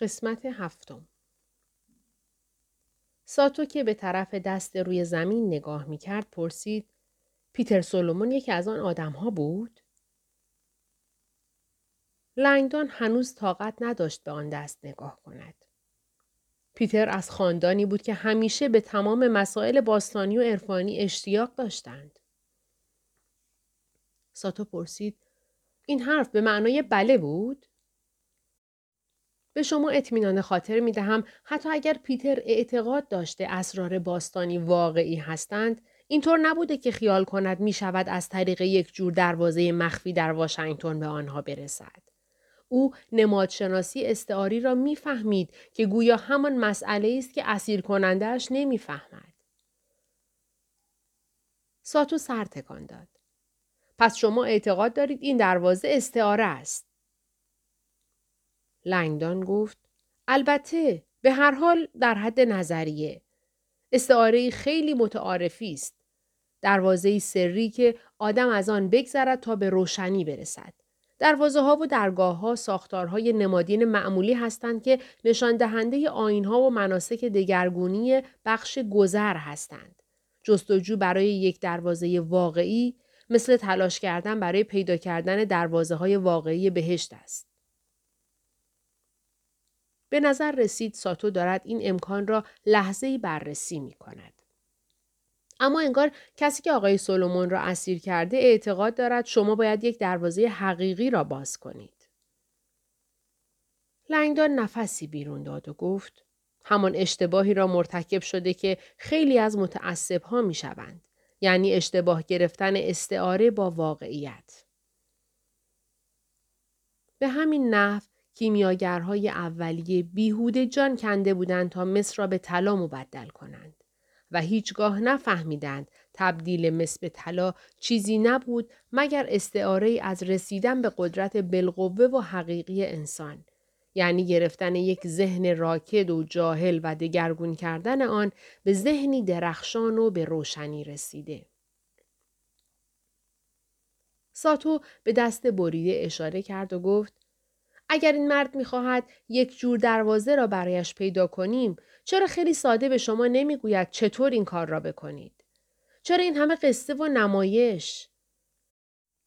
قسمت هفتم ساتو که به طرف دست روی زمین نگاه می کرد پرسید پیتر سولومون یکی از آن آدم ها بود؟ لنگدان هنوز طاقت نداشت به آن دست نگاه کند. پیتر از خاندانی بود که همیشه به تمام مسائل باستانی و عرفانی اشتیاق داشتند. ساتو پرسید این حرف به معنای بله بود؟ به شما اطمینان خاطر می دهم حتی اگر پیتر اعتقاد داشته اسرار باستانی واقعی هستند اینطور نبوده که خیال کند می شود از طریق یک جور دروازه مخفی در واشنگتن به آنها برسد. او نمادشناسی استعاری را می‌فهمید که گویا همان مسئله است که اسیر کنندهش نمی‌فهمد. ساتو سر تکان داد. پس شما اعتقاد دارید این دروازه استعاره است. لنگدان گفت البته به هر حال در حد نظریه. استعاره خیلی متعارفی است. دروازه سری که آدم از آن بگذرد تا به روشنی برسد. دروازه ها و درگاه ها ساختارهای نمادین معمولی هستند که نشان دهنده آین ها و مناسک دگرگونی بخش گذر هستند. جستجو برای یک دروازه واقعی مثل تلاش کردن برای پیدا کردن دروازه های واقعی بهشت است. به نظر رسید ساتو دارد این امکان را لحظه بررسی می کند. اما انگار کسی که آقای سولومون را اسیر کرده اعتقاد دارد شما باید یک دروازه حقیقی را باز کنید. لنگدان نفسی بیرون داد و گفت همان اشتباهی را مرتکب شده که خیلی از متعصب ها می شوند. یعنی اشتباه گرفتن استعاره با واقعیت. به همین نحو کیمیاگرهای اولیه بیهوده جان کنده بودند تا مصر را به طلا مبدل کنند. و هیچگاه نفهمیدند تبدیل مس به طلا چیزی نبود مگر استعاره از رسیدن به قدرت بالقوه و حقیقی انسان یعنی گرفتن یک ذهن راکد و جاهل و دگرگون کردن آن به ذهنی درخشان و به روشنی رسیده. ساتو به دست بریده اشاره کرد و گفت اگر این مرد می‌خواهد یک جور دروازه را برایش پیدا کنیم چرا خیلی ساده به شما نمی‌گوید چطور این کار را بکنید؟ چرا این همه قصه و نمایش؟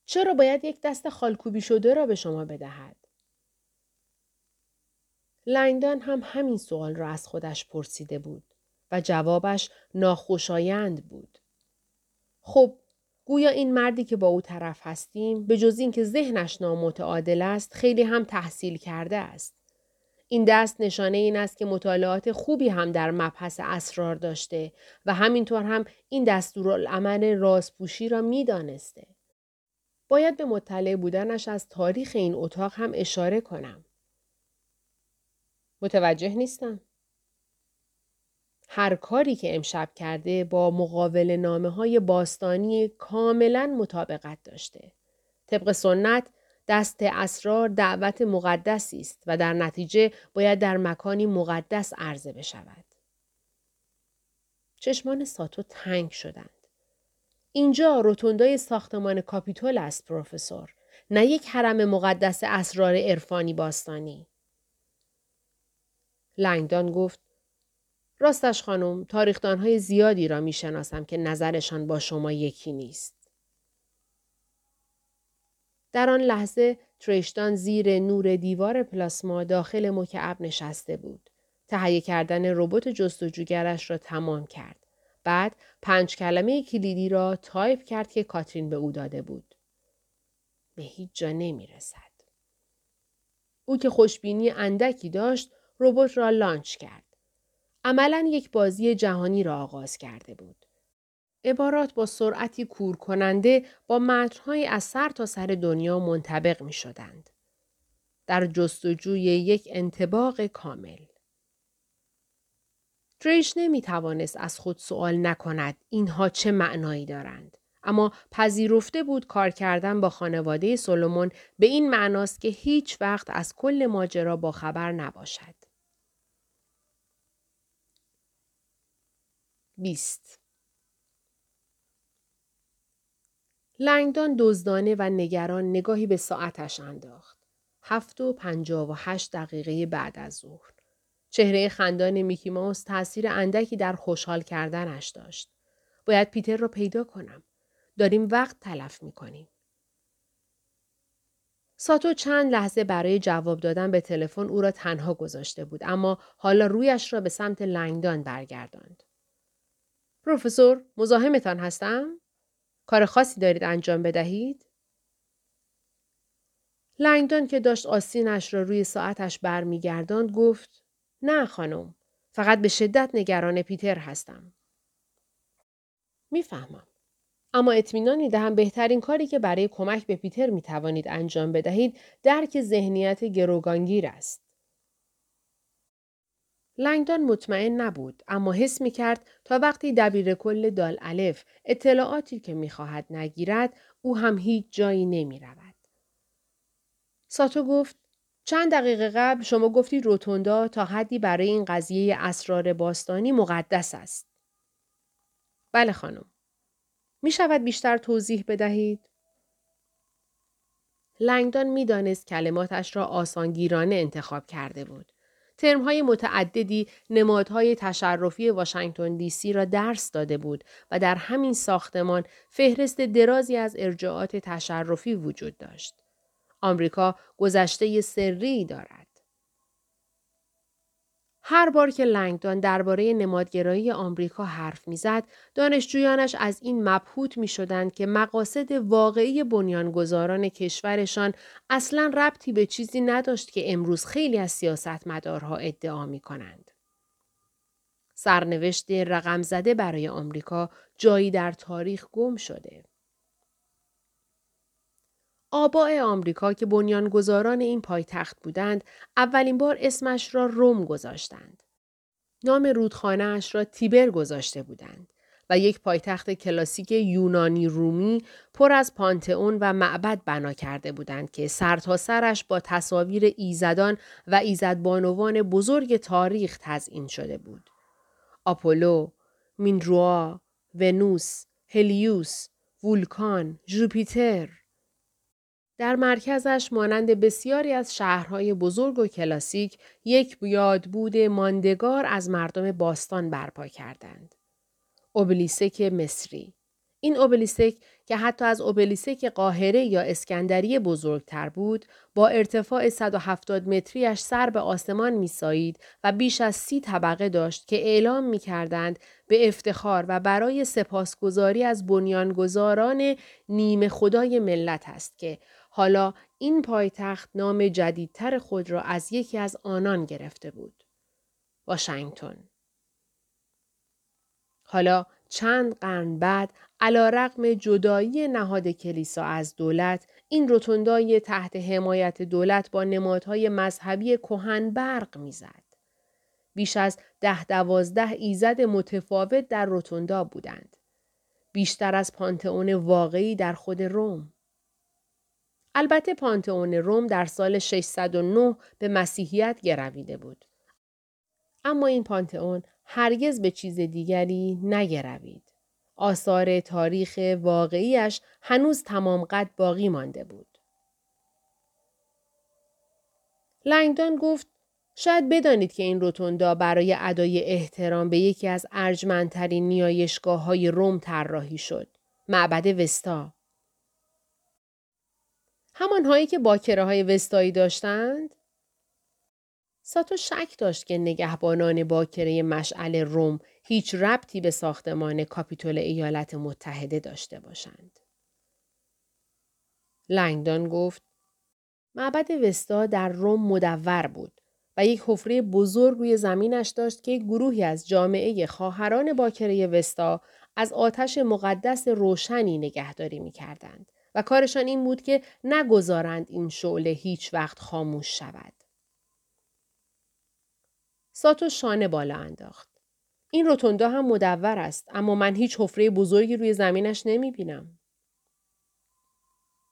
چرا باید یک دست خالکوبی شده را به شما بدهد؟ لنگدان هم همین سوال را از خودش پرسیده بود و جوابش ناخوشایند بود. خب گویا این مردی که با او طرف هستیم به جز اینکه ذهنش نامتعادل است خیلی هم تحصیل کرده است. این دست نشانه این است که مطالعات خوبی هم در مبحث اسرار داشته و همینطور هم این دستورالعمل رازپوشی را می‌دانسته. باید به مطلع بودنش از تاریخ این اتاق هم اشاره کنم. متوجه نیستم. هر کاری که امشب کرده با مقاول نامه های باستانی کاملا مطابقت داشته. طبق سنت دست اسرار دعوت مقدسی است و در نتیجه باید در مکانی مقدس عرضه بشود. چشمان ساتو تنگ شدند. اینجا روتوندای ساختمان کاپیتول است پروفسور. نه یک حرم مقدس اسرار عرفانی باستانی. لنگدان گفت راستش خانم تاریخدانهای زیادی را می شناسم که نظرشان با شما یکی نیست. در آن لحظه تریشتان زیر نور دیوار پلاسما داخل مکعب نشسته بود. تهیه کردن ربات جستجوگرش را تمام کرد. بعد پنج کلمه کلیدی را تایپ کرد که کاترین به او داده بود. به هیچ جا نمی رسد. او که خوشبینی اندکی داشت ربات را launch کرد. عملا یک بازی جهانی را آغاز کرده بود. عبارات با سرعتی کور کننده با متنهایی از سر تا سر دنیا منطبق می شدند. در جستجوی یک انطباق کامل. تریش نمی توانست از خود سوال نکند اینها چه معنایی دارند. اما پذیرفته بود کار کردن با خانواده سولومون به این معناست که هیچ وقت از کل ماجرا با خبر نباشد. 20 لنگدان دزدانه و نگران نگاهی به ساعتش انداخت. هفت و پنجاه و هشت دقیقه بعد از ظهر. چهره خندان میکی ماوس تاثیر اندکی در خوشحال کردنش داشت. باید پیتر را پیدا کنم. داریم وقت تلف می کنیم. ساتو چند لحظه برای جواب دادن به تلفن او را تنها گذاشته بود اما حالا رویش را به سمت لنگدان برگرداند. پروفسور مزاحمتان هستم؟ کار خاصی دارید انجام بدهید؟ لنگدان که داشت آستینش را روی ساعتش برمیگرداند گفت نه خانم فقط به شدت نگران پیتر هستم. می‌فهمم. اما اطمینانی دهم بهترین کاری که برای کمک به پیتر می توانید انجام بدهید درک ذهنیت گروگانگیر است. لنگدان مطمئن نبود اما حس می کرد تا وقتی دبیر کل دال الف اطلاعاتی که می خواهد نگیرد او هم هیچ جایی نمی رود. ساتو گفت چند دقیقه قبل شما گفتید روتوندا تا حدی برای این قضیه اسرار باستانی مقدس است. بله خانم. می شود بیشتر توضیح بدهید؟ لنگدان می‌دانست کلماتش را آسانگیرانه انتخاب کرده بود. ترمهای متعددی نمادهای تشرفی واشنگتن دی سی را درس داده بود و در همین ساختمان فهرست درازی از ارجاعات تشرفی وجود داشت. آمریکا گذشته سری دارد. هر بار که لنگدان درباره نمادگرایی آمریکا حرف می‌زد دانشجویانش از این مبهوت می شدند که مقاصد واقعی بنیانگذاران کشورشان اصلا ربطی به چیزی نداشت که امروز خیلی از سیاستمدارها ادعا می کنند. سرنوشت رقم زده برای آمریکا جایی در تاریخ گم شده. آباء آمریکا که بنیانگذاران این پایتخت بودند اولین بار اسمش را روم گذاشتند. نام رودخانه را تیبر گذاشته بودند و یک پایتخت کلاسیک یونانی رومی پر از پانتئون و معبد بنا کرده بودند که سرتاسرش با تصاویر ایزدان و ایزدبانوان بزرگ تاریخ تزئین شده بود. آپولو، میندروا، ونوس، هلیوس، وولکان، جوپیتر، در مرکزش مانند بسیاری از شهرهای بزرگ و کلاسیک یک یادبود ماندگار از مردم باستان برپا کردند. اوبلیسک مصری این اوبلیسک که حتی از اوبلیسک قاهره یا اسکندریه بزرگتر بود با ارتفاع 170 متریش سر به آسمان میسایید و بیش از سی طبقه داشت که اعلام می کردند به افتخار و برای سپاسگزاری از بنیانگذاران نیمه خدای ملت است که حالا این پایتخت نام جدیدتر خود را از یکی از آنان گرفته بود. واشنگتن. حالا چند قرن بعد علا رقم جدایی نهاد کلیسا از دولت این روتوندای تحت حمایت دولت با نمادهای مذهبی کهن برق می‌زد. بیش از ده دوازده ایزد متفاوت در روتوندا بودند. بیشتر از پانتئون واقعی در خود روم. البته پانتئون روم در سال 609 به مسیحیت گرویده بود. اما این پانتئون هرگز به چیز دیگری نگروید. آثار تاریخ واقعیش هنوز تمام قد باقی مانده بود. لنگدان گفت شاید بدانید که این روتوندا برای ادای احترام به یکی از ارجمندترین نیایشگاه های روم طراحی شد. معبد وستا. همانهایی که باکره های وستایی داشتند؟ ساتو شک داشت که نگهبانان باکره مشعل روم هیچ ربطی به ساختمان کاپیتول ایالت متحده داشته باشند. لنگدان گفت معبد وستا در روم مدور بود و یک حفره بزرگ روی زمینش داشت که گروهی از جامعه خواهران باکره وستا از آتش مقدس روشنی نگهداری می کردند و کارشان این بود که نگذارند این شعله هیچ وقت خاموش شود. ساتو شانه بالا انداخت. این روتوندا هم مدور است اما من هیچ حفره بزرگی روی زمینش نمی بینم.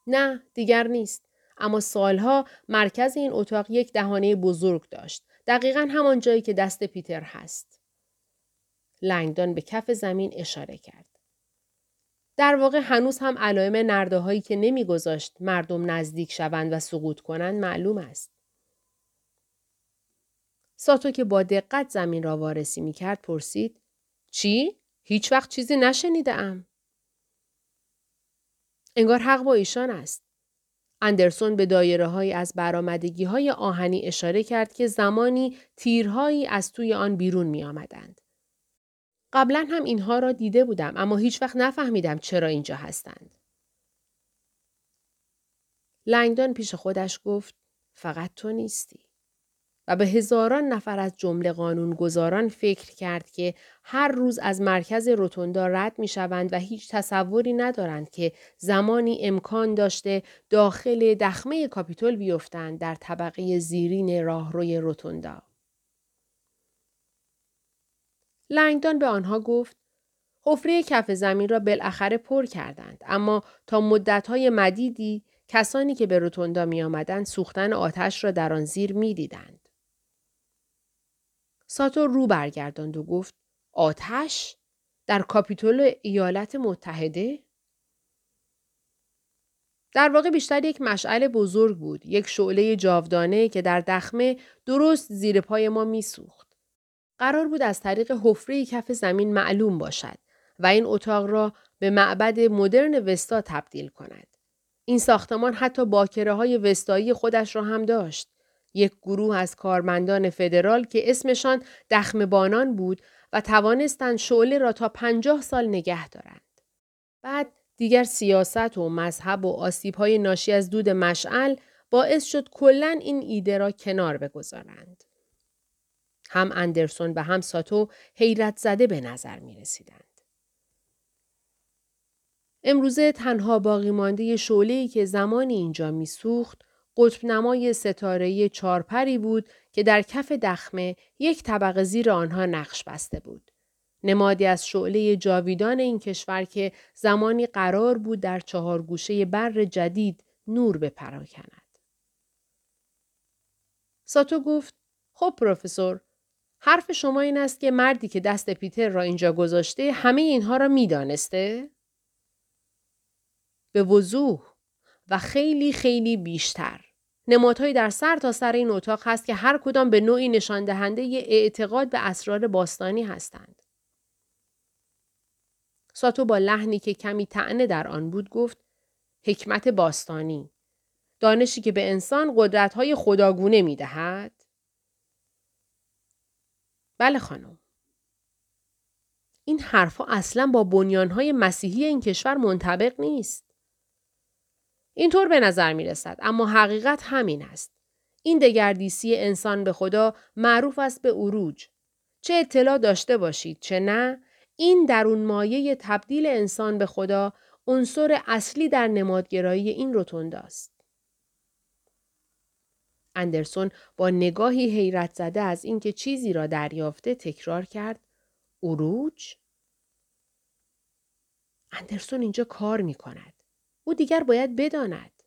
نه دیگر نیست. اما سالها مرکز این اتاق یک دهانه بزرگ داشت. دقیقا همان جایی که دست پیتر هست. لنگدان به کف زمین اشاره کرد. در واقع هنوز هم علائم نرده هایی که نمیگذاشت مردم نزدیک شوند و سقوط کنند معلوم است. ساتو که با دقت زمین را وارسی می کرد پرسید چی؟ هیچ وقت چیزی نشنیده ام. انگار حق با ایشان است. اندرسون به دایره های از برامدگی های آهنی اشاره کرد که زمانی تیرهایی از توی آن بیرون می آمدند. قبلا هم اینها را دیده بودم اما هیچ وقت نفهمیدم چرا اینجا هستند. لنگدان پیش خودش گفت فقط تو نیستی. و به هزاران نفر از جمله قانونگذاران فکر کرد که هر روز از مرکز روتوندا رد می شوند و هیچ تصوری ندارند که زمانی امکان داشته داخل دخمه کاپیتول بیفتند در طبقه زیرین راهروی روتوندا. لنگدان به آنها گفت حفره کف زمین را بالاخره پر کردند اما تا مدتهای مدیدی کسانی که به روتوندا می آمدند سوختن آتش را در آن زیر می دیدند. ساتو رو برگرداند و گفت آتش در کاپیتول ایالت متحده در واقع بیشتر یک مشعل بزرگ بود یک شعله جاودانه که در دخمه درست زیر پای ما میسوخت قرار بود از طریق حفره کف زمین معلوم باشد و این اتاق را به معبد مدرن وستا تبدیل کند این ساختمان حتی باکره های وستایی خودش را هم داشت یک گروه از کارمندان فدرال که اسمشان دخم بانان بود و توانستند شعله را تا پنجاه سال نگه دارند. بعد دیگر سیاست و مذهب و آسیب های ناشی از دود مشعل باعث شد کلا این ایده را کنار بگذارند. هم اندرسون و هم ساتو حیرت زده به نظر می رسیدند. امروزه تنها باقی مانده شعله که زمانی اینجا میسوخت قطب نمای ستاره چارپری بود که در کف دخمه یک طبقه زیر آنها نقش بسته بود. نمادی از شعله جاویدان این کشور که زمانی قرار بود در چهار گوشه بر جدید نور بپراکند. ساتو گفت خب پروفسور حرف شما این است که مردی که دست پیتر را اینجا گذاشته همه اینها را می‌دانسته؟ به وضوح و خیلی خیلی بیشتر. نمادهایی در سر تا سر این اتاق هست که هر کدام به نوعی نشان دهنده اعتقاد به اسرار باستانی هستند. ساتو با لحنی که کمی تعنه در آن بود گفت حکمت باستانی دانشی که به انسان قدرت‌های خداگونه می دهد؟ بله خانم. این حرفها اصلا با بنیانهای مسیحی این کشور منطبق نیست. اینطور به نظر می رسد اما حقیقت همین است. این دگردیسی انسان به خدا معروف است به اروج. چه اطلاع داشته باشید چه نه این درون مایه تبدیل انسان به خدا عنصر اصلی در نمادگرایی این روتوند است. اندرسون با نگاهی حیرت زده از اینکه چیزی را دریافته تکرار کرد اروج اندرسون اینجا کار می کند. او دیگر باید بداند.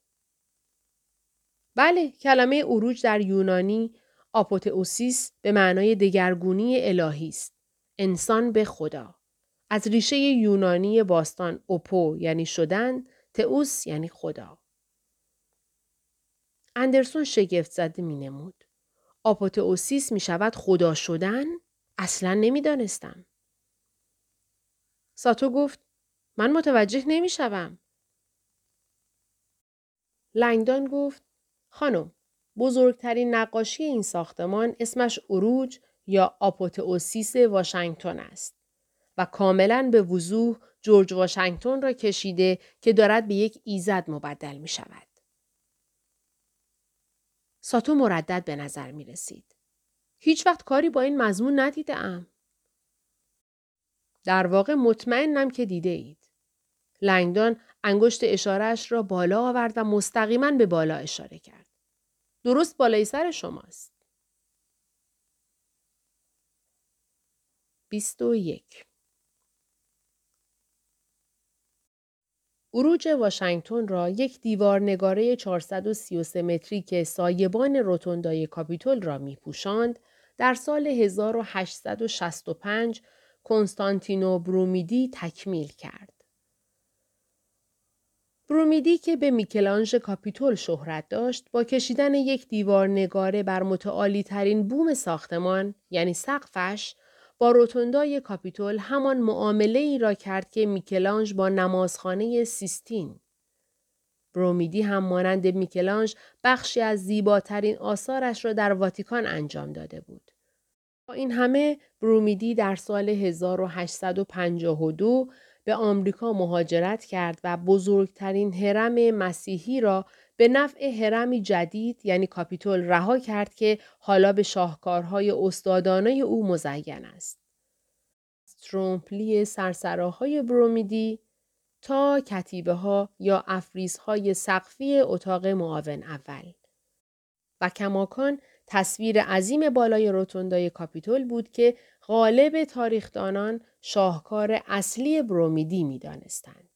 بله کلمه اروج در یونانی آپوتئوسیس به معنای دگرگونی الهی است. انسان به خدا. از ریشه یونانی باستان اوپو یعنی شدن، تئوس یعنی خدا. اندرسون شگفت زده می نمود. آپوتئوسیس می شود خدا شدن؟ اصلا نمی دانستم. ساتو گفت من متوجه نمی شوم. لنگدان گفت خانم بزرگترین نقاشی این ساختمان اسمش اروج یا آپوتئوسیس واشنگتن است و کاملا به وضوح جورج واشنگتن را کشیده که دارد به یک ایزد مبدل می شود. ساتو مردد به نظر می رسید. هیچ وقت کاری با این مضمون ندیده ام. در واقع مطمئنم که دیده اید. لنگدان انگشت اشارهش را بالا آورد و مستقیما به بالا اشاره کرد. درست بالای سر شماست. 21 عروج واشنگتن را یک دیوار نگاره 433 متری که سایبان روتوندای کاپیتول را می پوشاند در سال 1865 کنستانتینو برومیدی تکمیل کرد. برومیدی که به میکلانژ کاپیتول شهرت داشت با کشیدن یک دیوار نگاره بر متعالی ترین بوم ساختمان یعنی سقفش با روتوندای کاپیتول همان معامله ای را کرد که میکلانژ با نمازخانه سیستین. برومیدی هم مانند میکلانژ بخشی از زیباترین آثارش را در واتیکان انجام داده بود. با این همه برومیدی در سال 1852 به آمریکا مهاجرت کرد و بزرگترین هرم مسیحی را به نفع هرمی جدید یعنی کاپیتول رها کرد که حالا به شاهکارهای استادانه او مزین است. ترومپلی سرسراهای برومیدی تا کتیبه ها یا افریزهای سقفی اتاق معاون اول. و کماکان تصویر عظیم بالای روتوندای کاپیتول بود که غالب تاریخدانان شاهکار اصلی برومیدی می دانستند.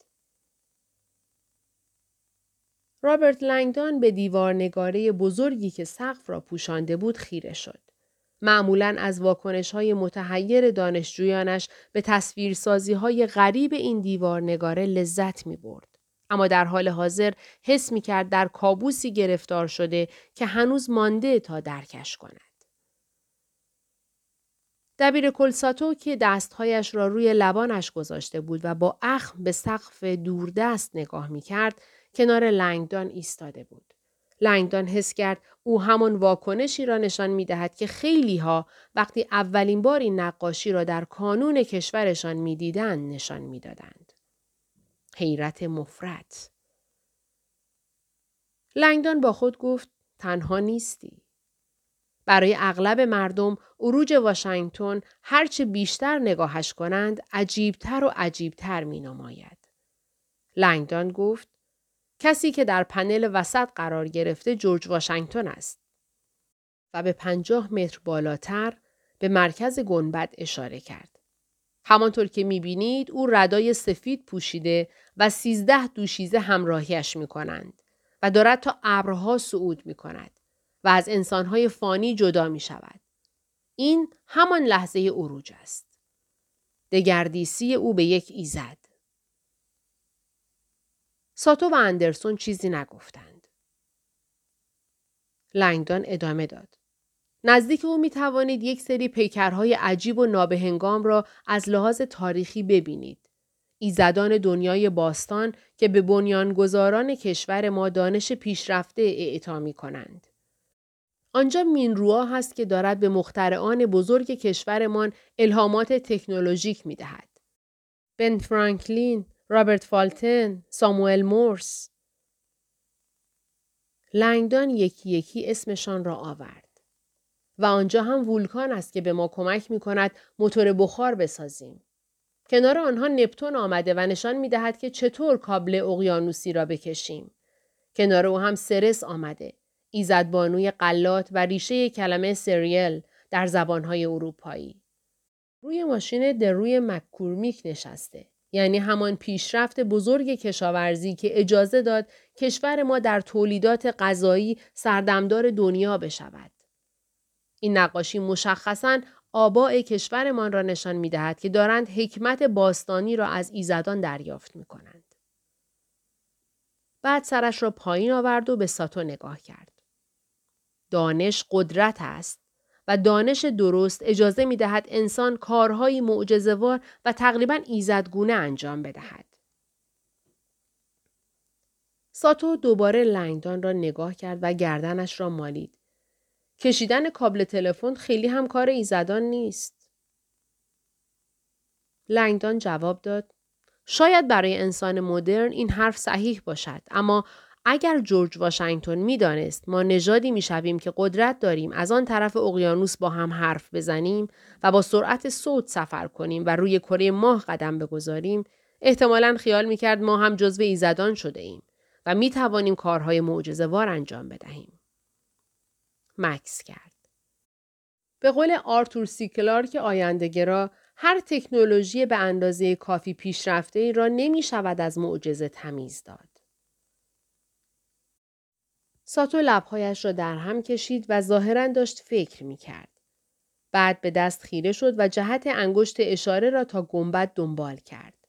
رابرت لنگدان به دیوارنگاره بزرگی که سقف را پوشانده بود خیره شد. معمولا از واکنش های متحیر دانشجویانش به تصویرسازی های غریب این دیوارنگاره لذت می برد. اما در حال حاضر حس می کرد در کابوسی گرفتار شده که هنوز مانده تا درکش کند. دبیر کلساتو که دستهایش را روی لبانش گذاشته بود و با اخم به سقف دوردست نگاه می کرد کنار لنگدان ایستاده بود. لنگدان حس کرد او همان واکنشی را نشان می دهد که خیلی ها وقتی اولین بار این نقاشی را در کانون کشورشان می دیدن نشان می دادند. حیرت مفرت. لنگدان با خود گفت تنها نیستی. برای اغلب مردم اروج واشنگتن هرچه بیشتر نگاهش کنند عجیبتر و عجیبتر می نماید. لنگدان گفت کسی که در پنل وسط قرار گرفته جورج واشنگتن است. و به پنجاه متر بالاتر به مرکز گنبد اشاره کرد. همانطور که می بینید او ردای سفید پوشیده و سیزده دوشیزه همراهیش می کنند و دارد تا ابرها صعود می کند و از انسانهای فانی جدا می شود. این همان لحظه عروج است. دگردیسی او به یک ایزد. ساتو و اندرسون چیزی نگفتند. لنگدان ادامه داد. نزدیک او می توانید یک سری پیکرهای عجیب و نابهنگام را از لحاظ تاریخی ببینید. ایزدان دنیای باستان که به بنیانگذاران کشور ما دانش پیشرفته اعطا می کنند. آنجا مینروا هست که دارد به مخترعان بزرگ کشورمان الهامات تکنولوژیک می دهد. بن فرانکلین، رابرت فالتن، ساموئل مورس. لنگدان یکی یکی اسمشان را آورد. و آنجا هم وولکان است که به ما کمک می کند موتور بخار بسازیم. کنار آنها نپتون آمده و نشان می دهد که چطور کابل اقیانوسی را بکشیم. کنار او هم سرس آمده. ایزدبانوی قلات و ریشه کلمه سریل در زبانهای اروپایی. روی ماشین دروی مککورمیک نشسته. یعنی همان پیشرفت بزرگ کشاورزی که اجازه داد کشور ما در تولیدات غذایی سردمدار دنیا بشود. این نقاشی مشخصا آباء کشورمان را نشان می دهد که دارند حکمت باستانی را از ایزدان دریافت می کنند. بعد سرش را پایین آورد و به ساتو نگاه کرد. دانش قدرت است و دانش درست اجازه می دهد انسان کارهای معجزهوار و تقریبا ایزدگونه انجام بدهد. ساتو دوباره لنگدان را نگاه کرد و گردنش را مالید. کشیدن کابل تلفن خیلی هم کار ایزدان نیست. لنگدان جواب داد شاید برای انسان مدرن این حرف صحیح باشد اما اگر جورج واشنگتن می‌دانست ما نژادی می‌شویم که قدرت داریم از آن طرف اقیانوس با هم حرف بزنیم و با سرعت صوت سفر کنیم و روی کره ماه قدم بگذاریم احتمالا خیال می‌کرد ما هم جزو ایزدان شده ایم و می توانیم کارهای معجزه وار انجام بدهیم. مکس کرد. به قول آرتور سیکلار که آیندگرا هر تکنولوژی به اندازه کافی پیشرفته ای را نمی شود از معجزه تمیز داد. ساتو لبهایش را در هم کشید و ظاهرا داشت فکر می کرد. بعد به دست خیره شد و جهت انگشت اشاره را تا گنبد دنبال کرد.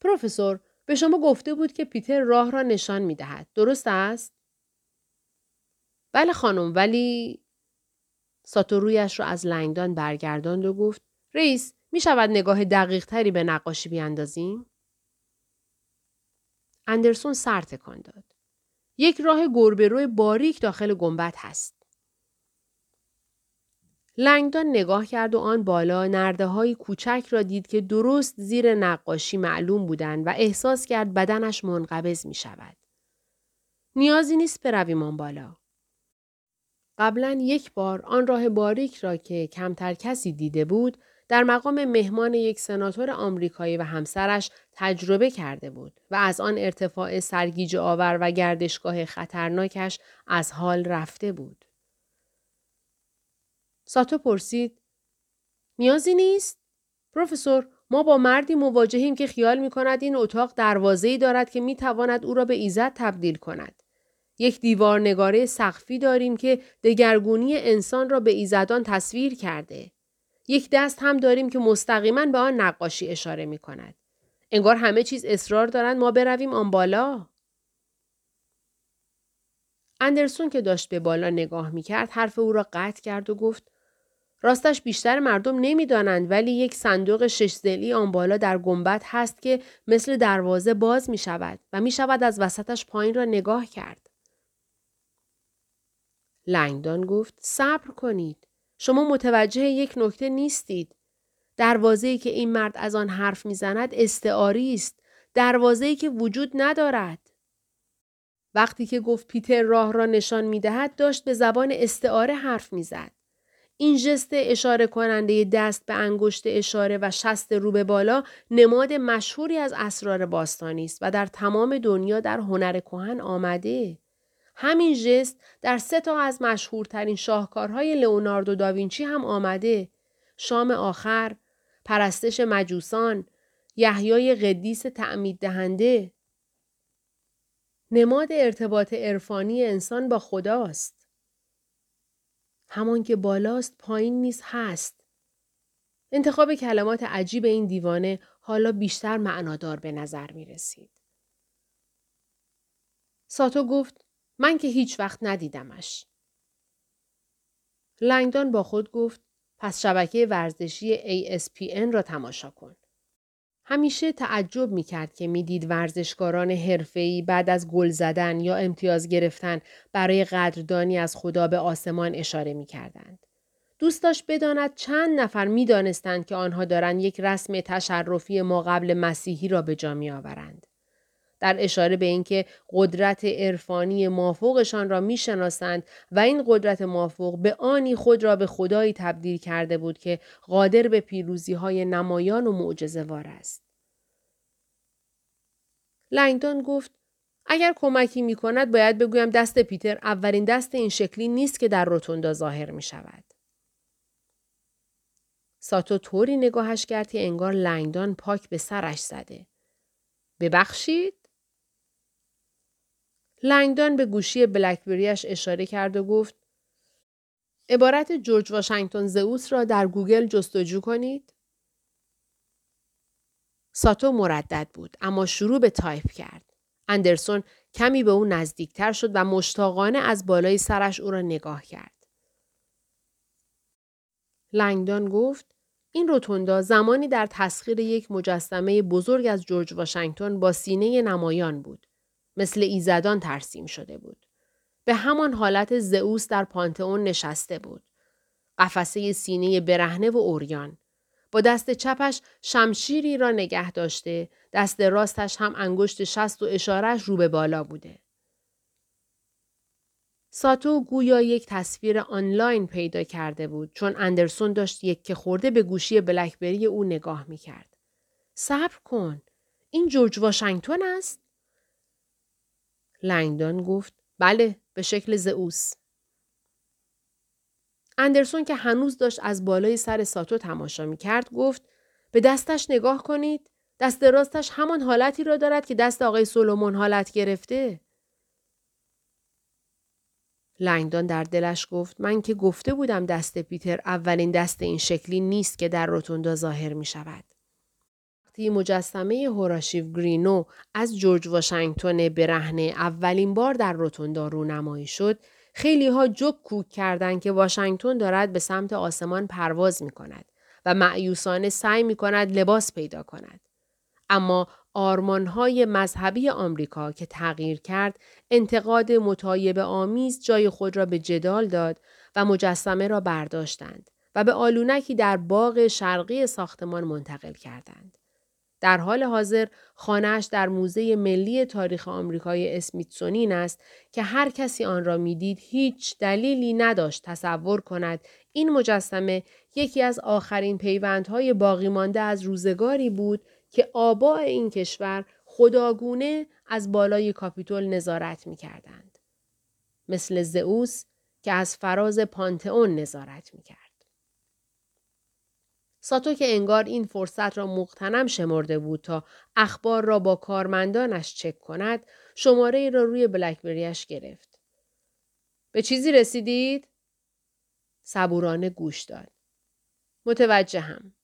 پروفسور به شما گفته بود که پیتر راه را نشان می دهد. درست است؟ بله خانم ولی ساتو رویش را از لنگدان برگرداند و گفت رئیس می شود نگاه دقیق تری به نقاشی بیاندازیم؟ اندرسون سر تکان داد. یک راه گربه باریک داخل گنبد هست. لنگدان نگاه کرد و آن بالا نرده های کوچک را دید که درست زیر نقاشی معلوم بودند و احساس کرد بدنش منقبض می شود. نیازی نیست برویم آن بالا. قبلا یک بار آن راه باریک را که کمتر کسی دیده بود در مقام مهمان یک سناتور آمریکایی و همسرش تجربه کرده بود و از آن ارتفاع سرگیج آور و گردشگاه خطرناکش از حال رفته بود. ساتو پرسید نیازی نیست؟ پروفسور ما با مردی مواجهیم که خیال می کند این اتاق دروازه‌ای دارد که می تواند او را به ایزد تبدیل کند. یک دیوار نگاره سقفی داریم که دگرگونی انسان را به ایزدان تصویر کرده. یک دست هم داریم که مستقیما به آن نقاشی اشاره می کند. انگار همه چیز اصرار دارند ما برویم آن بالا. اندرسون که داشت به بالا نگاه می کرد حرف او را قطع کرد و گفت راستش بیشتر مردم نمی‌دانند ولی یک صندوق شش زلی آن بالا در گنبد هست که مثل دروازه باز می شود و می شود از وسطش پایین را نگاه کرد. لنگدان گفت صبر کنید. شما متوجه یک نکته نیستید. دروازه‌ای که این مرد از آن حرف می‌زند استعاری است. دروازه‌ای که وجود ندارد. وقتی که گفت پیتر راه را نشان می‌دهد داشت به زبان استعاره حرف می‌زد. این جست اشاره کننده دست به انگشت اشاره و شست رو به بالا نماد مشهوری از اسرار باستانی است و در تمام دنیا در هنر کهن آمده. همین جست در سه تا از مشهورترین شاهکارهای لئوناردو داوینچی هم آمده. شام آخر، پرستش مجوسان، یحیای قدیس تعمید دهنده. نماد ارتباط عرفانی انسان با خداست. همان که بالاست پایین نیز هست. انتخاب کلمات عجیب این دیوانه حالا بیشتر معنادار به نظر می رسید. ساتو گفت من که هیچ وقت ندیدمش. لنگدان با خود گفت پس شبکه ورزشی ASPN را تماشا کن. همیشه تعجب می کرد که می‌دید ورزشکاران حرفه‌ای بعد از گل زدن یا امتیاز گرفتن برای قدردانی از خدا به آسمان اشاره می کردند. دوست داشت بداند چند نفر می دانستند که آنها دارند یک رسم تشرفی ما قبل مسیحی را به جا می آورند. در اشاره به اینکه قدرت عرفانی مافوقشان را می‌شناسند و این قدرت مافوق به آنی خود را به خدایی تبدیل کرده بود که قادر به پیروزی های نمایان و معجزه‌وار است. لنگدون گفت اگر کمکی می کند باید بگویم دست پیتر اولین دست این شکلی نیست که در روتوندا ظاهر می شود. ساتو طوری نگاهش کرد که انگار لنگدان پاک به سرش زده. ببخشید؟ لنگدان به گوشی بلکبریش اشاره کرد و گفت عبارت جورج واشنگتن زئوس را در گوگل جستجو کنید. ساتو مردد بود اما شروع به تایپ کرد. اندرسون کمی به او نزدیکتر شد و مشتاقانه از بالای سرش او را نگاه کرد. لنگدان گفت این روتوندا زمانی در تسخیر یک مجسمه بزرگ از جورج واشنگتن با سینه نمایان بود. مثل ایزدان ترسیم شده بود. به همان حالت زئوس در پانتئون نشسته بود. قفسه سینه برهنه و اوریان. با دست چپش شمشیری را نگه داشته، دست راستش هم انگشت شست و اشارش رو به بالا بوده. ساتو گویا یک تصویر آنلاین پیدا کرده بود چون اندرسون داشت یک که خورده به گوشی بلکبری او نگاه می کرد. صبر کن. این جورج واشنگتن است؟ لنگدان گفت بله به شکل زئوس. اندرسون که هنوز داشت از بالای سر ساتو تماشا می کرد گفت به دستش نگاه کنید. دست راستش همان حالتی را دارد که دست آقای سولومون حالت گرفته. لنگدان در دلش گفت من که گفته بودم دست پیتر اولین دست این شکلی نیست که در روتوندا ظاهر می شود. وقتی مجسمه هوراشیو گرینو از جورج واشنگتن برهنه اولین بار در روتوندا رونمایی شد، خیلی ها جک کوک کردند که واشنگتن دارد به سمت آسمان پرواز می کند و معیوسانه سعی می کند لباس پیدا کند. اما آرمانهای مذهبی آمریکا که تغییر کرد انتقاد متایب آمیز جای خود را به جدال داد و مجسمه را برداشتند و به آلونکی در باغ شرقی ساختمان منتقل کردند. در حال حاضر خانهاش در موزه ملی تاریخ آمریکای اسمیتسونین است که هر کسی آن را می‌دید هیچ دلیلی نداشت تصور کند این مجسمه یکی از آخرین پیوندهای باقی مانده از روزگاری بود که آباء این کشور خداگونه از بالای کاپیتول نظارت می کردند. مثل زئوس که از فراز پانتئون نظارت می کرد. ساتو که انگار این فرصت را مقتنم شمرده بود تا اخبار را با کارمندانش چک کند شماره ای را روی بلکبریش گرفت. به چیزی رسیدید؟ صبورانه گوش داد. متوجه هم.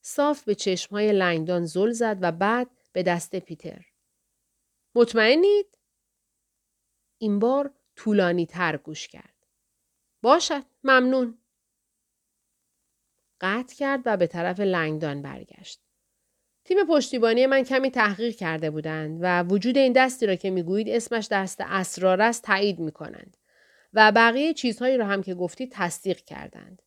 صاف به چشمهای لنگدان زل زد و بعد به دست پیتر. مطمئنید؟ این بار طولانی تر گوش کرد. باشد. ممنون. قطع کرد و به طرف لنگدان برگشت. تیم پشتیبانی من کمی تحقیق کرده بودند و وجود این دستی را که می‌گویید اسمش دست اسرار است تایید می کنند و بقیه چیزهایی را هم که گفتید تصدیق کردند.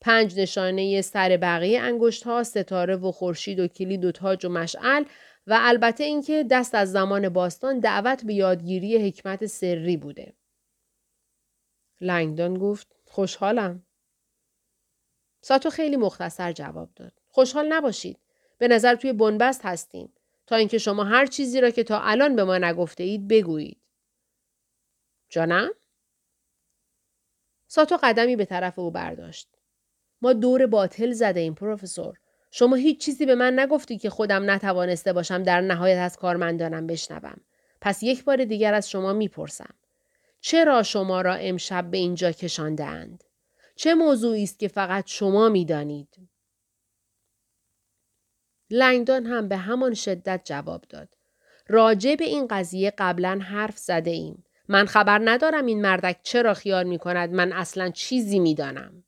پنج نشانه سر بقیه انگشت ها، ستاره و خورشید و کلید و تاج و مشعل و البته اینکه دست از زمان باستان دعوت به یادگیری حکمت سری بوده. لنگدان گفت خوشحالم. ساتو خیلی مختصر جواب داد. خوشحال نباشید. به نظر توی بنبست هستیم. تا اینکه شما هر چیزی را که تا الان به ما نگفته اید بگویید. جانم؟ ساتو قدمی به طرف او برداشت. ما دور باطل زده ایم پروفسور. شما هیچ چیزی به من نگفتی که خودم نتوانسته باشم در نهایت از کارمندانم بشنوم. پس یک بار دیگر از شما می‌پرسم. چرا شما را امشب به اینجا کشانده اند؟ چه موضوعی است که فقط شما می‌دانید؟ لنگدان هم به همان شدت جواب داد. راجع به این قضیه قبلا حرف زده ایم. من خبر ندارم این مردک چرا خیال می کند من اصلا چیزی می دانم.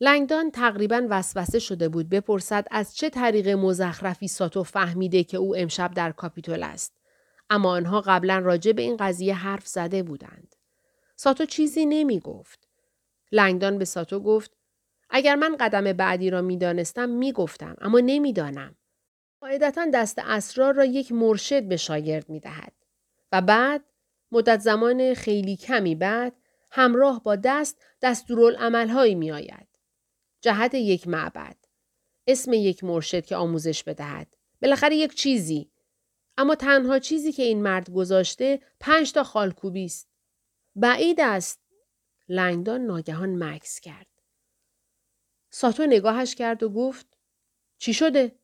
لنگدان تقریبا وسوسه شده بود بپرسد از چه طریق مزخرفی ساتو فهمیده که او امشب در کاپیتول است. اما آنها قبلا راجع به این قضیه حرف زده بودند. ساتو چیزی نمی گفت. لنگدان به ساتو گفت اگر من قدم بعدی را می دانستم می گفتم اما نمی دانم. قاعدتا دست اسرار را یک مرشد به شاگرد می دهد. و بعد مدت زمان خیلی کمی بعد همراه با دست دستورالعملهایی می آید. جهت یک معبد. اسم یک مرشد که آموزش بدهد. بالاخره یک چیزی. اما تنها چیزی که این مرد گذاشته پنج تا خالکوبی است. بعید است. لنگدان ناگهان مکس کرد. ساتو نگاهش کرد و گفت چی شده؟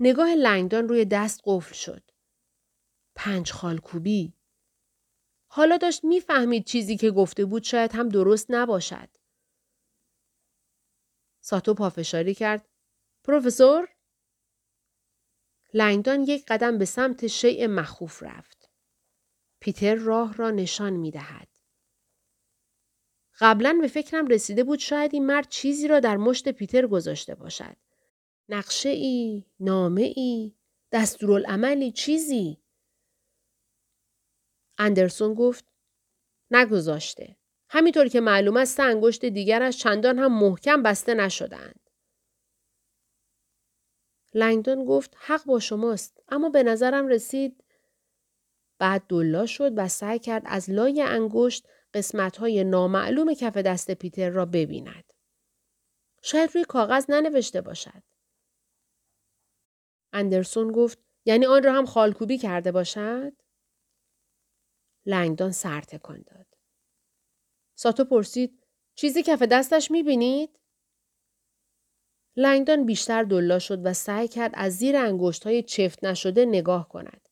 نگاه لنگدان روی دست قفل شد. پنج خالکوبی. حالا داشت می‌فهمید چیزی که گفته بود شاید هم درست نباشد. ساتو پافشاری کرد. پروفسور؟ لنگدان یک قدم به سمت شیء مخوف رفت. پیتر راه را نشان می دهد. قبلا به فکرم رسیده بود شاید این مرد چیزی را در مشت پیتر گذاشته باشد. نقشه ای، نامه ای، دستورالعملی چیزی. اندرسون گفت نگذاشته. همینطور که معلوم است انگشت دیگرش چندان هم محکم بسته نشدند. لنگدون گفت حق با شماست اما به نظرم رسید بعد دلا شد و سعی کرد از لای انگشت قسمت های نامعلوم کف دست پیتر را ببیند. شاید روی کاغذ ننوشته باشد. اندرسون گفت یعنی آن را هم خالکوبی کرده باشد؟ لنگدان سر تکان داد. ساتو پرسید چیزی کف دستش می‌بینید؟ لنگدان بیشتر دلا شد و سعی کرد از زیر انگشت های چفت نشده نگاه کند.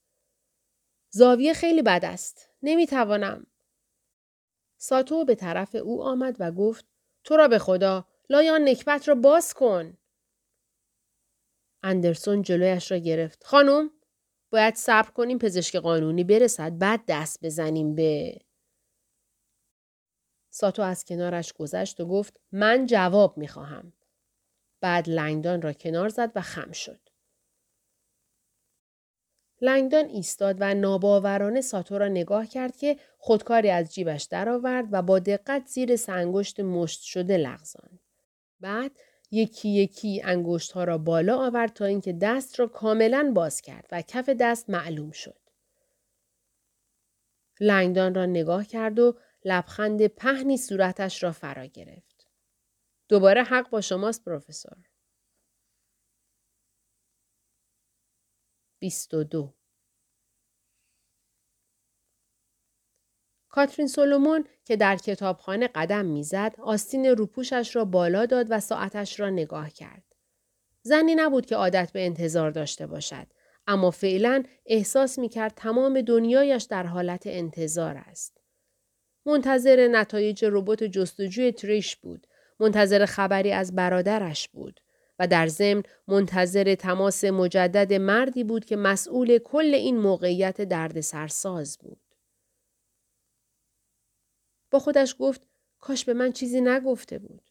زاویه خیلی بد است. نمی‌توانم. ساتو به طرف او آمد و گفت تو را به خدا لایان نکبت را باز کن. اندرسون جلویش را گرفت. خانم باید صبر کنیم پزشک قانونی برسد بعد دست بزنیم به ساتو از کنارش گذشت و گفت من جواب می‌خواهم. بعد لنگدان را کنار زد و خم شد. لنگدان ایستاد و ناباورانه ساتو را نگاه کرد که خودکاری از جیبش درآورد و با دقت زیر سنگشت مشت شده لغزاند. بعد یکی یکی انگشت ها را بالا آورد تا اینکه دست را کاملا باز کرد و کف دست معلوم شد. لنگدان را نگاه کرد و لبخند پهنی صورتش را فرا گرفت. دوباره حق با شماست پروفسور. 22 کاترین سولومون که در کتابخانه قدم می‌زد آستین روپوشش را بالا داد و ساعتش را نگاه کرد. زنی نبود که عادت به انتظار داشته باشد اما فعلا احساس می کرد تمام دنیایش در حالت انتظار است. منتظر نتایج ربات جستجوی تریش بود. منتظر خبری از برادرش بود. و در ضمن منتظر تماس مجدد مردی بود که مسئول کل این موقعیت دردسرساز بود. با خودش گفت کاش به من چیزی نگفته بود.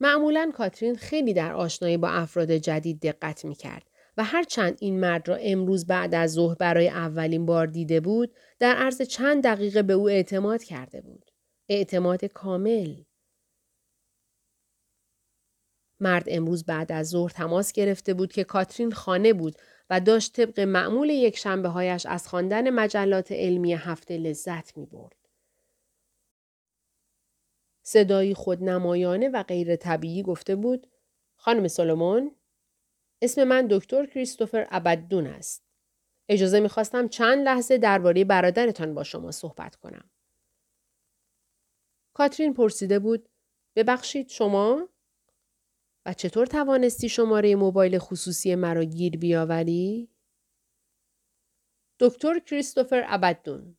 معمولا کاترین خیلی در آشنایی با افراد جدید دقت می کرد و هرچند این مرد را امروز بعد از ظهر برای اولین بار دیده بود در عرض چند دقیقه به او اعتماد کرده بود. اعتماد کامل. مرد امروز بعد از ظهر تماس گرفته بود که کاترین خانه بود و داشت طبق معمول یک شنبه هایش از خواندن مجلات علمی هفته لذت می برد. صدایی خودنمایانه و غیر طبیعی گفته بود خانم سولومون اسم من دکتر کریستوفر ابددون است. اجازه می‌خواستم چند لحظه درباره برادرتان با شما صحبت کنم. کاترین پرسیده بود ببخشید شما؟ و چطور توانستی شماره موبایل خصوصی مرا گیر بیاوری؟ دکتر کریستوفر ابددون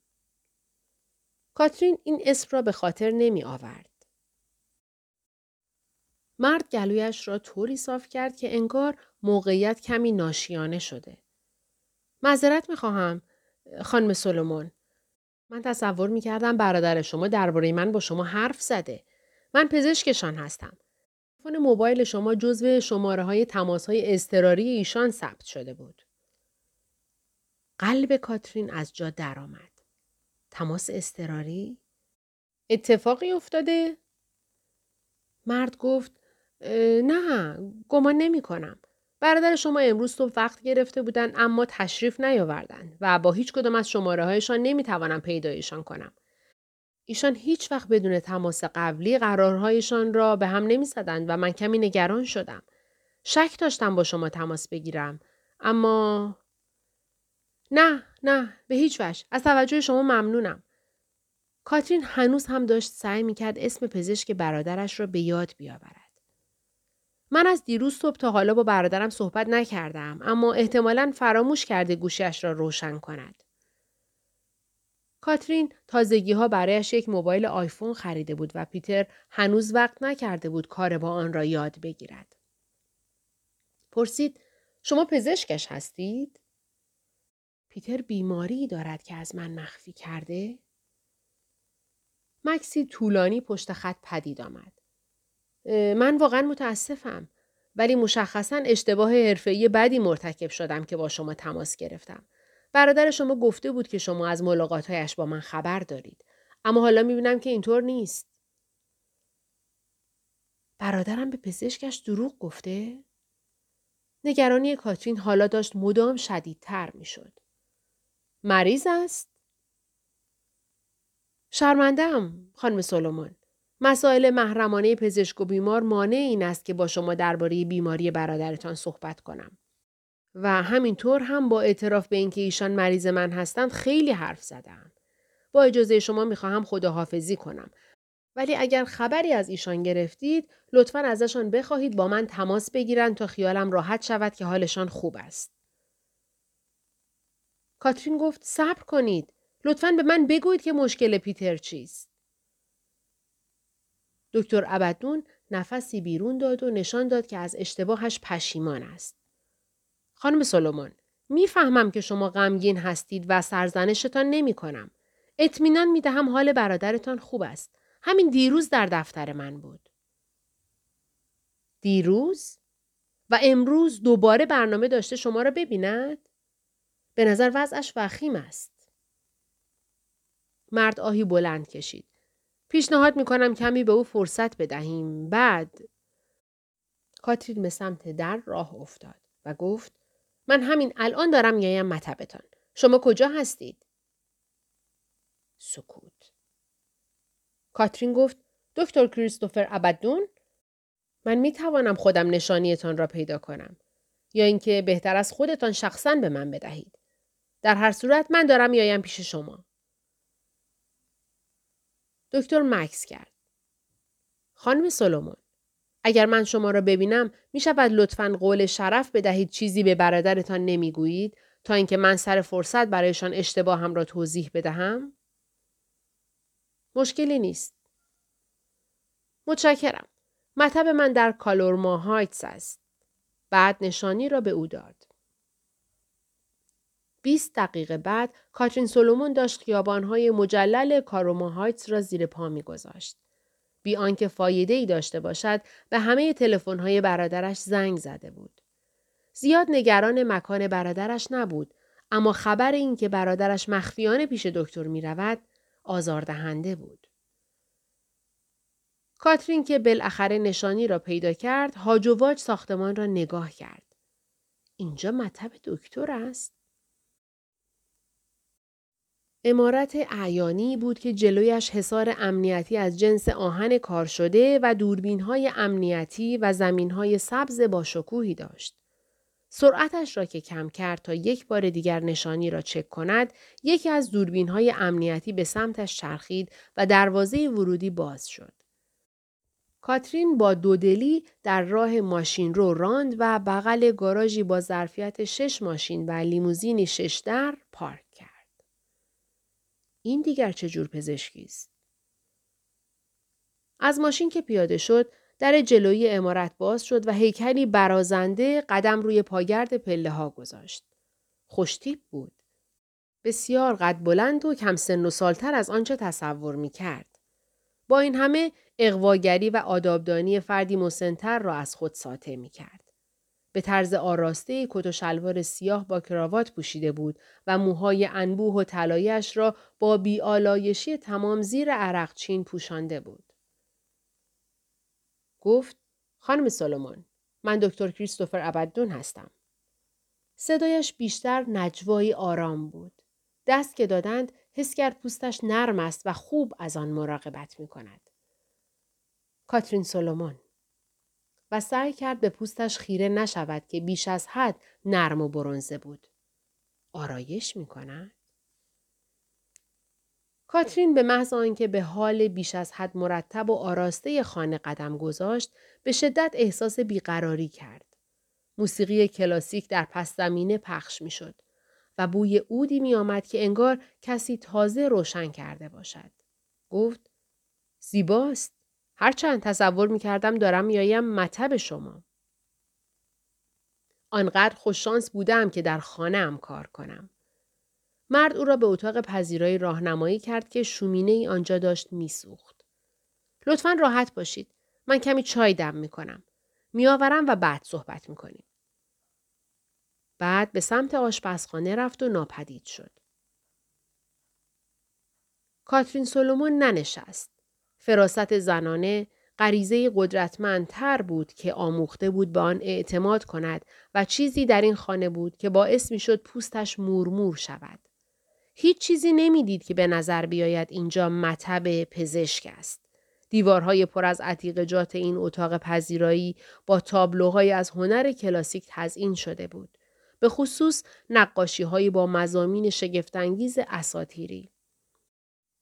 کاترین این اسم را به خاطر نمی آورد. مرد گلویش را طوری صاف کرد که انگار موقعیت کمی ناشیانه شده. معذرت می‌خواهم خانم سولومون. من تصور می‌کردم برادر شما درباره من با شما حرف زده. من پزشکشان هستم. تلفن موبایل شما جزو شماره های تماس های اضطراری ایشان ثبت شده بود. قلب کاترین از جا درآمد. تماس اضطراری؟ اتفاقی افتاده؟ مرد گفت نه گمان نمی کنم. برادر شما امروز تو وقت گرفته بودن اما تشریف نیاوردند و با هیچ کدام از شماره هایشان نمی توانم پیدایشان کنم. ایشان هیچ وقت بدون تماس قبلی قرارهایشان را به هم نمی و من کمی نگران شدم. شک داشتم با شما تماس بگیرم. اما نه نه به هیچ وجه از توجه شما ممنونم. کاترین هنوز هم داشت سعی می کرد اسم پزشک برادرش را به یاد بیاورد. من از دیروز صبح تا حالا با برادرم صحبت نکردم اما احتمالا فراموش کرده گوشیش را روشن کند. کاترین تازگی ها برایش یک موبایل آیفون خریده بود و پیتر هنوز وقت نکرده بود کار با آن را یاد بگیرد. پرسید شما پزشکش هستید؟ پیتر بیماری دارد که از من مخفی کرده؟ مکسی طولانی پشت خط پدید آمد. من واقعا متاسفم ولی مشخصا اشتباه حرفه‌ای بدی مرتکب شدم که با شما تماس گرفتم. برادر شما گفته بود که شما از ملاقاتهایش با من خبر دارید. اما حالا می‌بینم که اینطور نیست. برادرم به پزشکش دروغ گفته؟ نگرانی کاترین حالا داشت مدام شدیدتر می‌شد. مریض است؟ شرمندم خانم سولومون. مسائل محرمانه پزشک و بیمار مانع این است که با شما درباره بیماری برادرتان صحبت کنم. و همینطور هم با اعتراف به اینکه ایشان مریض من هستند خیلی حرف زدم. با اجازه شما می‌خواهم خداحافظی کنم. ولی اگر خبری از ایشان گرفتید لطفا ازشان بخواهید با من تماس بگیرند تا خیالم راحت شود که حالشان خوب است. کاترین گفت صبر کنید. لطفا به من بگویید که مشکل پیتر چیست. دکتر ابدون نفسی بیرون داد و نشان داد که از اشتباهش پشیمان است. خانم سلومون، می‌فهمم که شما غمگین هستید و سرزنشتان نمی کنم. اطمینان می دهم حال برادرتان خوب است. همین دیروز در دفتر من بود. دیروز؟ و امروز دوباره برنامه داشته شما را ببیند؟ به نظر وضعش وخیم است. مرد آهی بلند کشید. پیشنهاد می کنم کمی به او فرصت بدهیم. بعد کاترین به سمت در راه افتاد و گفت من همین الان دارم میایم مطبتان. شما کجا هستید؟ سکوت. کاترین گفت دکتر کریستوفر ابدون من می توانم خودم نشانیتان را پیدا کنم یا اینکه بهتر از خودتان شخصا به من بدهید. در هر صورت من دارم میایم پیش شما. دکتر مکس کرد. خانم سولومون اگر من شما را ببینم می شود لطفا قول شرف بدهید چیزی به برادرتان نمی‌گویید تا اینکه من سر فرصت برایشان اشتباهم را توضیح بدهم؟ مشکلی نیست. متشکرم. مطب من در کالورما هایتس است. بعد نشانی را به او داد. 20 دقیقه بعد کاترین سولومون داشت خیابانهای مجلل کاروما هایتس را زیر پا میگذاشت. بی آنکه فایده ای داشته باشد به همه تلفن‌های برادرش زنگ زده بود. زیاد نگران مکان برادرش نبود اما خبر این که برادرش مخفیانه پیش دکتر می رود آزاردهنده بود. کاترین که بالاخره نشانی را پیدا کرد هاج واج ساختمان را نگاه کرد. اینجا مطب دکتر است؟ امارت اعیانی بود که جلویش حصار امنیتی از جنس آهن کار شده و دوربین های امنیتی و زمین های سبز با شکوهی داشت. سرعتش را که کم کرد تا یک بار دیگر نشانی را چک کند، یکی از دوربین های امنیتی به سمتش چرخید و دروازه ورودی باز شد. کاترین با دودلی در راه ماشین رو راند و بغل گاراژی با ظرفیت شش ماشین و لیموزینی شش در پارک. این دیگر چه جور پزشکی است؟ از ماشین که پیاده شد، در جلوی امارت باز شد و هیکلی برازنده قدم روی پاگرد پله ها گذاشت. خوشتیب بود. بسیار قد بلند و کم سن و سالتر از آنچه تصور می کرد. با این همه اقواگری و آدابدانی فردی مسنتر را از خود ساطع می کرد. به طرز آراسته کت و شلوار سیاه با کراوات پوشیده بود و موهای انبوه و طلایش را با بیالایشی تمام زیر عرقچین پوشانده بود. گفت خانم سولومون من دکتر کریستوفر ابدون هستم. صدایش بیشتر نجوایی آرام بود. دست که دادند حس کرد پوستش نرم است و خوب از آن مراقبت می کند. کاترین سولومون و سعی کرد به پوستش خیره نشود که بیش از حد نرم و برونزه بود. آرایش می کند؟ کاترین به محض آنکه به حال بیش از حد مرتب و آراسته خانه قدم گذاشت به شدت احساس بیقراری کرد. موسیقی کلاسیک در پس زمینه پخش می شد و بوی اودی می آمد که انگار کسی تازه روشن کرده باشد. گفت زیباست. هرچند تصور می کردم دارم میایم مطب شما. آنقدر خوششانس بودم که در خانه هم کار کنم. مرد او را به اتاق پذیرایی راهنمایی کرد که شومینه ای آنجا داشت میسوخت. لطفا راحت باشید. من کمی چای دم می کنم. میآورم و بعد صحبت می کنیم. بعد به سمت آشپزخانه رفت و ناپدید شد. کاترین سولومون ننشست. فراست زنانه غریزه قدرتمندتر بود که آموخته بود به آن اعتماد کند و چیزی در این خانه بود که باعث می شد پوستش مورمور شود. هیچ چیزی نمی‌دید که به نظر بیاید اینجا مطب پزشک است. دیوارهای پر از عتیقجات این اتاق پذیرایی با تابلوهای از هنر کلاسیک تزئین شده بود. به خصوص نقاشی با مزامین شگفتانگیز اساتیری.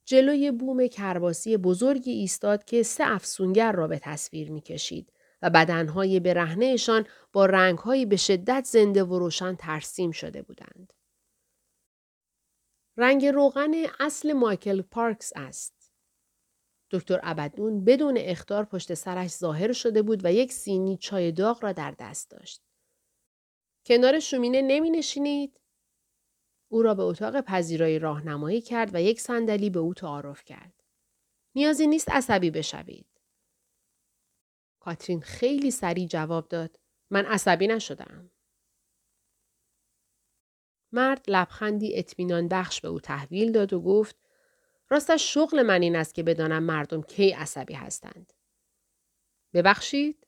جلوی بوم کرباسی بزرگی ایستاد که سه افسونگر را به تصویر می کشید و بدنهای برهنهشان با رنگهایی به شدت زنده و روشن ترسیم شده بودند. رنگ روغن اصل مایکل پارکس است. دکتر ابدون بدون اختار پشت سرش ظاهر شده بود و یک سینی چای داغ را در دست داشت. کنار شومینه نمی نشینید؟ او را به اتاق پذیرایی راهنمایی کرد و یک صندلی به او تعارف کرد. نیازی نیست عصبی بشوید. کاترین خیلی سریع جواب داد. من عصبی نشدم. مرد لبخندی اطمینان بخش به او تحویل داد و گفت راستش شغل من این است که بدانم مردم کی عصبی هستند. ببخشید؟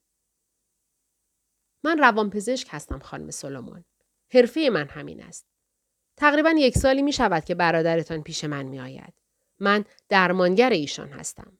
من روانپزشک هستم خانم سلومون. حرفه من همین است. تقریبا یک سالی می شود که برادرتان پیش من می آید. من درمانگر ایشان هستم.